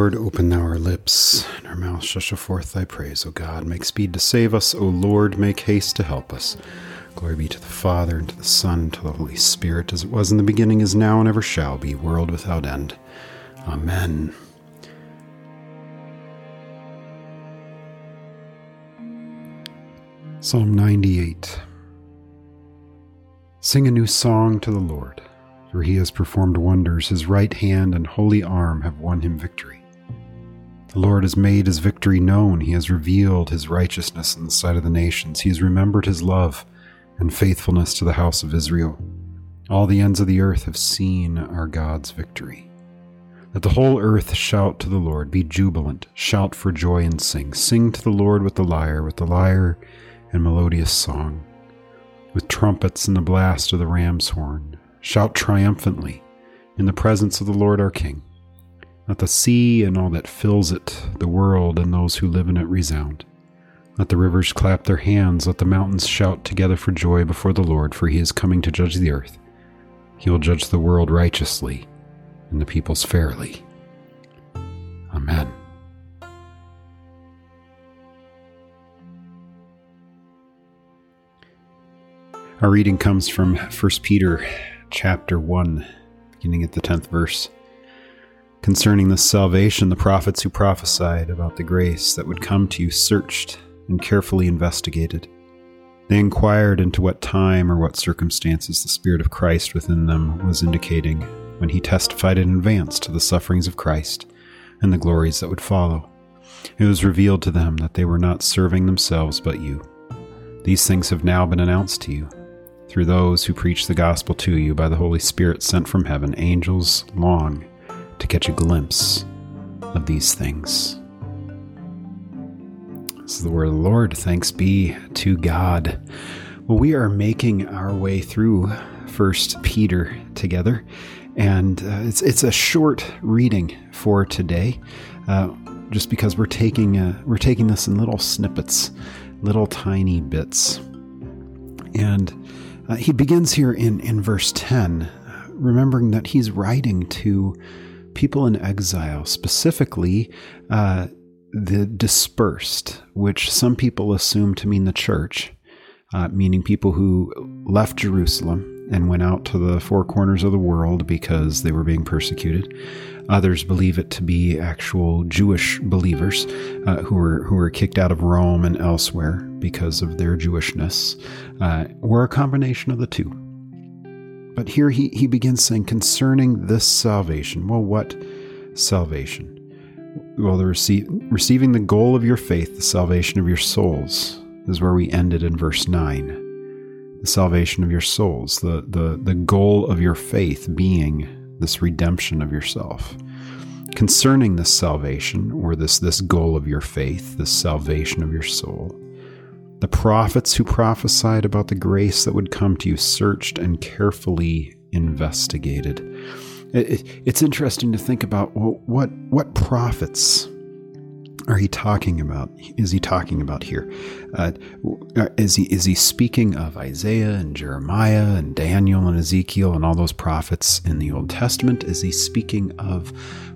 Lord, open thou our lips, and our mouth shall show forth thy praise. O God, make speed to save us. O Lord, make haste to help us. Glory be to the Father, and to the Son, and to the Holy Spirit, as it was in the beginning, is now, and ever shall be, world without end. Amen. Psalm 98 Sing a new song to the Lord, for he has performed wonders. His right hand and holy arm have won him victory. The Lord has made his victory known. He has revealed his righteousness in the sight of the nations. He has remembered his love and faithfulness to the house of Israel. All the ends of the earth have seen our God's victory. Let the whole earth shout to the Lord, be jubilant, shout for joy and sing. Sing to the Lord with the lyre, with the lyre and melodious song, with trumpets and the blast of the ram's horn. Shout triumphantly in the presence of the Lord our King. Let the sea and all that fills it, the world and those who live in it resound. Let the rivers clap their hands, let the mountains shout together for joy before the Lord, for he is coming to judge the earth. He will judge the world righteously and the peoples fairly. Amen. Our reading comes from 1 Peter chapter 1, beginning at the 10th verse. Concerning the salvation, the prophets who prophesied about the grace that would come to you searched and carefully investigated. They inquired into what time or what circumstances the Spirit of Christ within them was indicating when he testified in advance to the sufferings of Christ and the glories that would follow. It was revealed to them that they were not serving themselves but you. These things have now been announced to you through those who preach the gospel to you by the Holy Spirit sent from heaven. Angels long to catch a glimpse of these things. This is the word of the Lord. Thanks be to God. Well, we are making our way through First Peter together, and uh, it's it's a short reading for today, uh, just because we're taking uh, we're taking this in little snippets, little tiny bits, and uh, he begins here in in verse ten, remembering that he's writing to people in exile, specifically uh, the dispersed, which some people assume to mean the church, uh, meaning people who left Jerusalem and went out to the four corners of the world because they were being persecuted. Others believe it to be actual Jewish believers uh, who were who were kicked out of Rome and elsewhere because of their Jewishness, uh, or a combination of the two. But here he, he begins saying concerning this salvation. Well, what salvation? Well, the receive, receiving the goal of your faith, the salvation of your souls, is where we ended in verse 9. The salvation of your souls, the, the, the goal of your faith being this redemption of yourself. Concerning this salvation, or this, this goal of your faith, this salvation of your soul, the prophets who prophesied about the grace that would come to you searched and carefully investigated. It, it, it's interesting to think about well, what what prophets are he talking about? Is he talking about here? Uh, is he is he speaking of Isaiah and Jeremiah and Daniel and Ezekiel and all those prophets in the Old Testament? Is he speaking of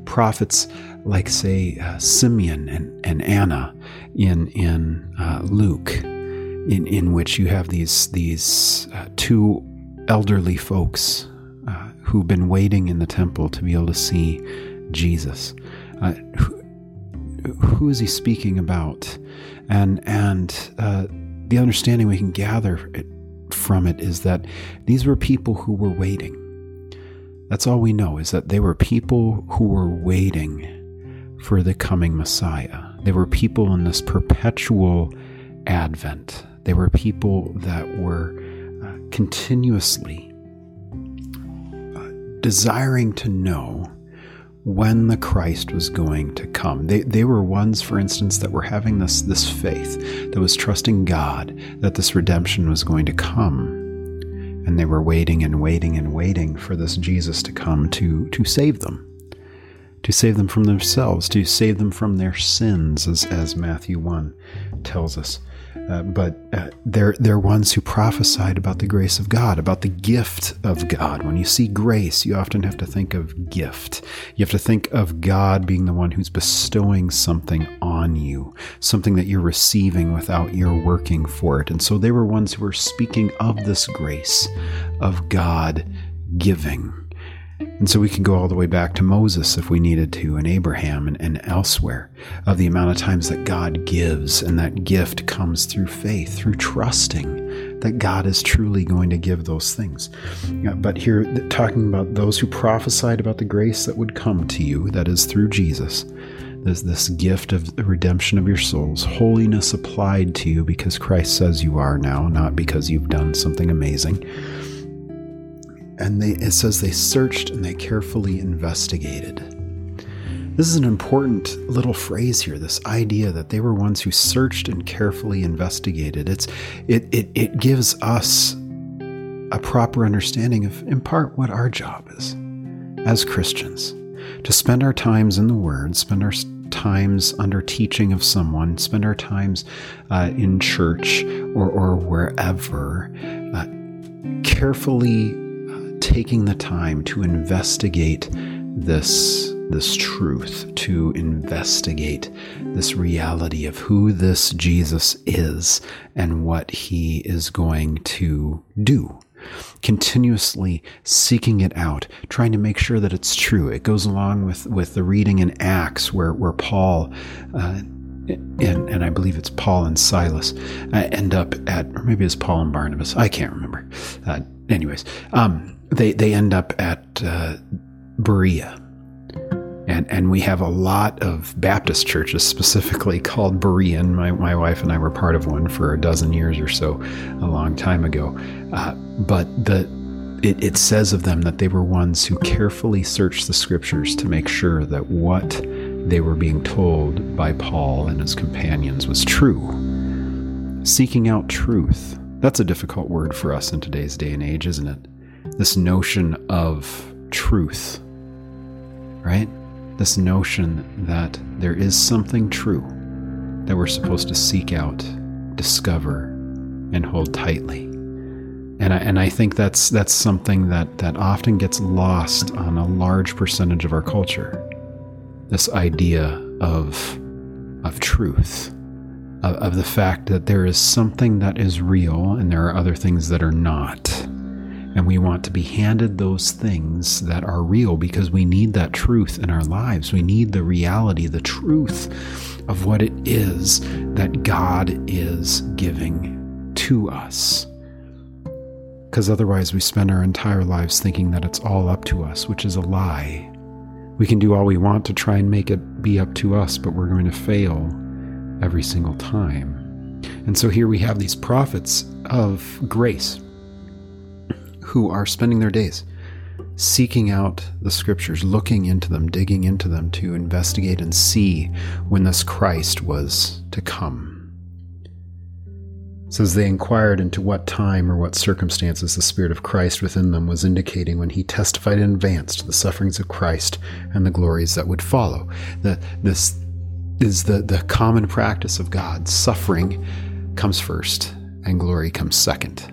prophets like, say, uh, Simeon and, and Anna in in uh, Luke, in in which you have these these uh, two elderly folks uh, who've been waiting in the temple to be able to see Jesus? Uh, who, who is he speaking about? And and uh, the understanding we can gather it, from it is that these were people who were waiting. That's all we know is that they were people who were waiting for the coming Messiah. They were people in this perpetual advent. They were people that were uh, continuously uh, desiring to know when the Christ was going to come. They, they were ones, for instance, that were having this, this faith, that was trusting God that this redemption was going to come. And they were waiting and waiting and waiting for this Jesus to come to, to save them, to save them from themselves, to save them from their sins, as, as Matthew 1 tells us. Uh, but uh, they're they're ones who prophesied about the grace of God, about the gift of God. When you see grace, you often have to think of gift. You have to think of God being the one who's bestowing something on you, something that you're receiving without your working for it. And so they were ones who were speaking of this grace of God giving. And so we can go all the way back to Moses if we needed to, and Abraham and, and, elsewhere, of the amount of times that God gives, and that gift comes through faith, through trusting that God is truly going to give those things. Uh, but here, talking about those who prophesied about the grace that would come to you, that is through Jesus, this, this gift of the redemption of your souls, holiness applied to you because Christ says you are now, not because you've done something amazing and they, it says they searched and they carefully investigated. This is an important little phrase here, this idea that they were ones who searched and carefully investigated. It's, it, it, it gives us a proper understanding of, in part, what our job is as Christians to spend our times in the Word, spend our times under teaching of someone, spend our times uh, in church or, or wherever, uh, carefully taking the time to investigate this this truth, to investigate this reality of who this Jesus is and what he is going to do. Continuously seeking it out, trying to make sure that it's true. It goes along with, with the reading in Acts where, where Paul uh, and, and I believe it's Paul and Silas uh, end up at, or maybe it's Paul and Barnabas. I can't remember. Uh, anyways, um, they they end up at uh, Berea. And, and we have a lot of Baptist churches specifically called Berean. My, my wife and I were part of one for a dozen years or so, a long time ago. Uh, but the it, it says of them that they were ones who carefully searched the scriptures to make sure that what they were being told by Paul and his companions was true. Seeking out truth. That's a difficult word for us in today's day and age, isn't it? this notion of truth, right? This notion that there is something true that we're supposed to seek out, discover, and hold tightly. And I, and I think that's that's something that, that often gets lost on a large percentage of our culture. This idea of of truth, of, of the fact that there is something that is real and there are other things that are not. And we want to be handed those things that are real because we need that truth in our lives. We need the reality, the truth of what it is that God is giving to us. Because otherwise, we spend our entire lives thinking that it's all up to us, which is a lie. We can do all we want to try and make it be up to us, but we're going to fail every single time. And so here we have these prophets of grace who are spending their days seeking out the scriptures, looking into them, digging into them to investigate and see when this Christ was to come. It says they inquired into what time or what circumstances the Spirit of Christ within them was indicating when he testified in advance to the sufferings of Christ and the glories that would follow. The, this is the, the common practice of God. Suffering comes first and glory comes second.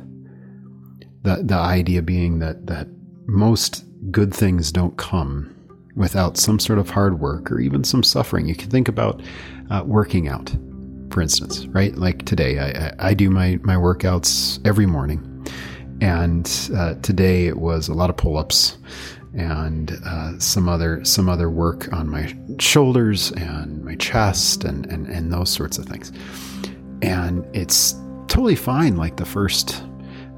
The, the idea being that, that most good things don't come without some sort of hard work or even some suffering. You can think about uh, working out, for instance, right? Like today, I, I do my, my workouts every morning. And uh, today it was a lot of pull ups and uh, some other some other work on my shoulders and my chest and, and, and those sorts of things. And it's totally fine, like the first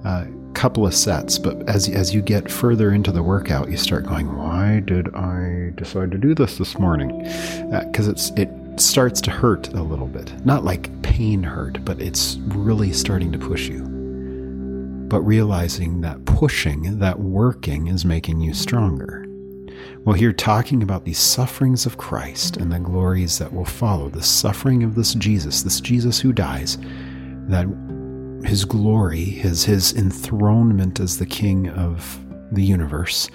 uh, couple of sets, but as as you get further into the workout, you start going, "Why did I decide to do this this morning?" Because uh, it's it starts to hurt a little bit, not like pain hurt, but it's really starting to push you. But realizing that pushing, that working, is making you stronger. Well, here talking about the sufferings of Christ and the glories that will follow, the suffering of this Jesus, this Jesus who dies, that his glory, his his enthronement as the king of the universe,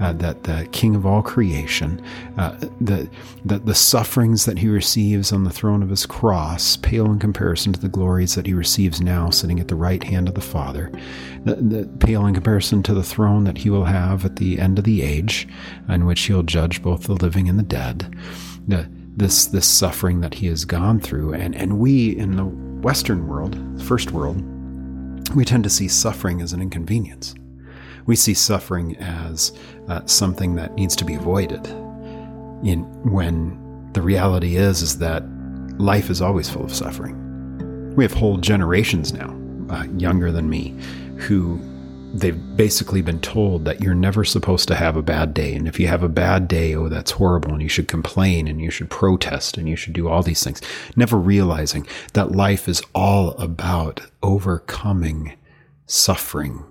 uh, that the King of all creation, uh, that the, the sufferings that he receives on the throne of his cross pale in comparison to the glories that he receives now sitting at the right hand of the Father, the, the pale in comparison to the throne that he will have at the end of the age, in which he'll judge both the living and the dead. The, this this suffering that he has gone through, and and we in the Western world, first world, we tend to see suffering as an inconvenience we see suffering as uh, something that needs to be avoided. In when the reality is is that life is always full of suffering. We have whole generations now, uh, younger than me, who they've basically been told that you're never supposed to have a bad day. And if you have a bad day, oh, that's horrible. And you should complain and you should protest and you should do all these things, never realizing that life is all about overcoming suffering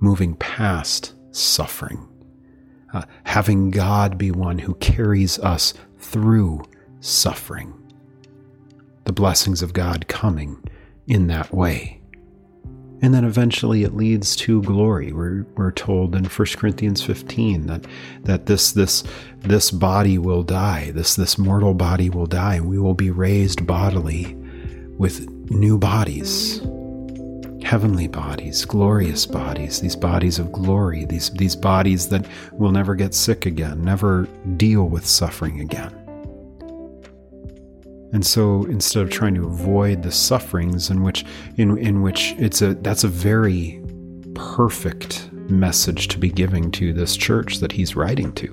moving past suffering, uh, having God be one who carries us through suffering, the blessings of God coming in that way. And then eventually it leads to glory. We're, we're told in 1 Corinthians 15 that, that this, this, this body will die, this, this mortal body will die, and we will be raised bodily with new bodies heavenly bodies, glorious bodies, these bodies of glory, these, these bodies that will never get sick again, never deal with suffering again. And so instead of trying to avoid the sufferings in which in, in which it's a that's a very perfect message to be giving to this church that he's writing to.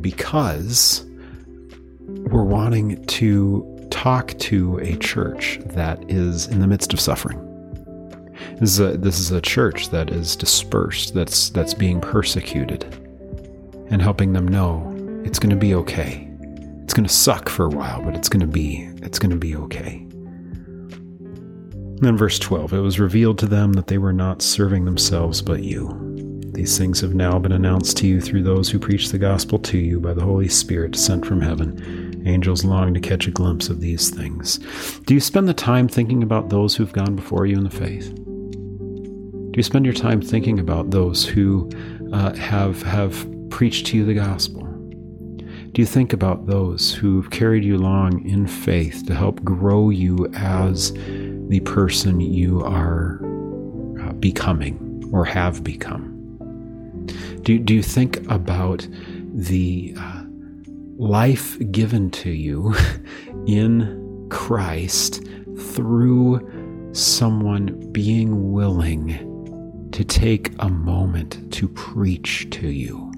Because we're wanting to talk to a church that is in the midst of suffering this is a, this is a church that is dispersed, that's, that's being persecuted, and helping them know it's going to be okay. It's going to suck for a while, but it's going to be it's going to be okay. Then verse 12, it was revealed to them that they were not serving themselves but you. These things have now been announced to you through those who preach the gospel to you by the Holy Spirit sent from heaven. Angels long to catch a glimpse of these things. Do you spend the time thinking about those who've gone before you in the faith? You spend your time thinking about those who uh, have have preached to you the gospel? Do you think about those who've carried you along in faith to help grow you as the person you are uh, becoming or have become? Do, do you think about the uh, life given to you in Christ through someone being willing to take a moment to preach to you,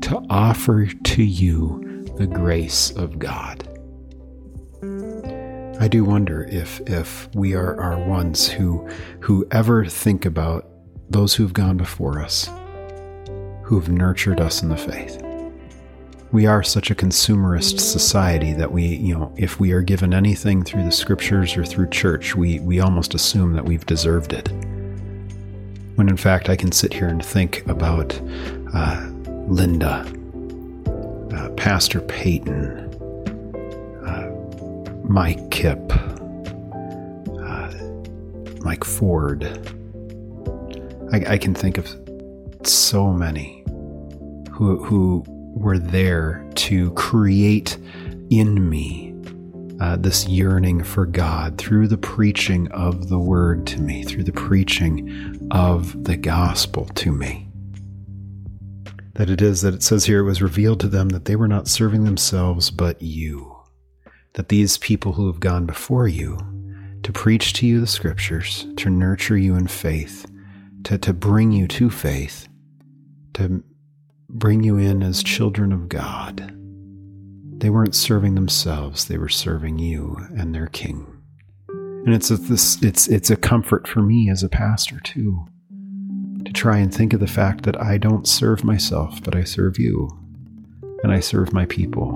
to offer to you the grace of God. I do wonder if if we are, our ones who who ever think about those who've gone before us, who have nurtured us in the faith. We are such a consumerist society that we, you know, if we are given anything through the scriptures or through church, we, we almost assume that we've deserved it when in fact I can sit here and think about uh, Linda, uh, Pastor Peyton, uh, Mike Kipp, uh, Mike Ford. I, I, can think of so many who who were there to create in me uh, this yearning for God through the preaching of the word to me, through the preaching of the gospel to me. That it is that it says here it was revealed to them that they were not serving themselves but you. That these people who have gone before you to preach to you the scriptures, to nurture you in faith, to, to bring you to faith, to bring you in as children of God they weren't serving themselves, they were serving you and their king. And it's a, this it's it's a comfort for me as a pastor too to try and think of the fact that I don't serve myself, but I serve you and I serve my people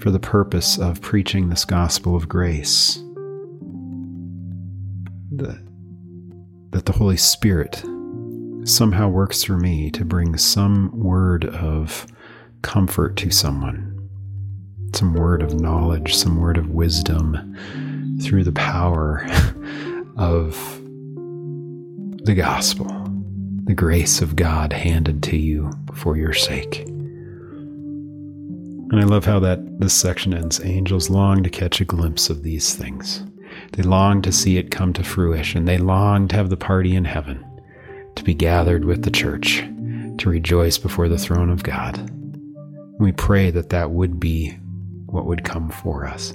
for the purpose of preaching this gospel of grace. The, that the Holy Spirit somehow works through me to bring some word of comfort to someone, some word of knowledge, some word of wisdom through the power of the gospel, the grace of God handed to you for your sake. And I love how that this section ends. Angels long to catch a glimpse of these things. They long to see it come to fruition. They long to have the party in heaven, to be gathered with the church, to rejoice before the throne of God. We pray that that would be what would come for us.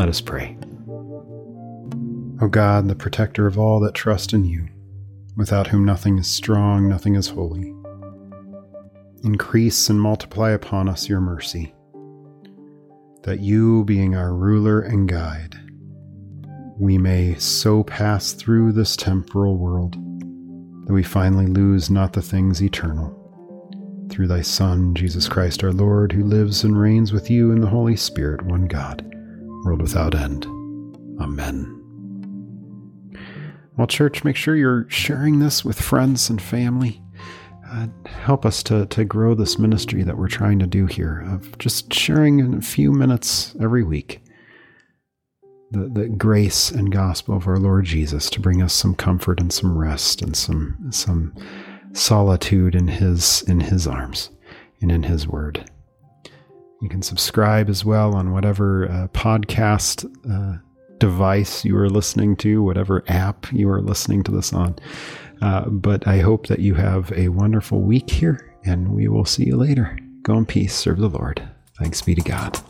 Let us pray. O God, the protector of all that trust in you, without whom nothing is strong, nothing is holy, increase and multiply upon us your mercy, that you, being our ruler and guide, we may so pass through this temporal world that we finally lose not the things eternal. Through thy Son, Jesus Christ our Lord, who lives and reigns with you in the Holy Spirit, one God, world without end. Amen. Well, church, make sure you're sharing this with friends and family. Uh, help us to, to grow this ministry that we're trying to do here of just sharing in a few minutes every week the, the grace and gospel of our Lord Jesus to bring us some comfort and some rest and some some solitude in his in his arms and in his word. You can subscribe as well on whatever uh, podcast uh, device you are listening to, whatever app you are listening to this on. Uh, but I hope that you have a wonderful week here, and we will see you later. Go in peace, serve the Lord. Thanks be to God.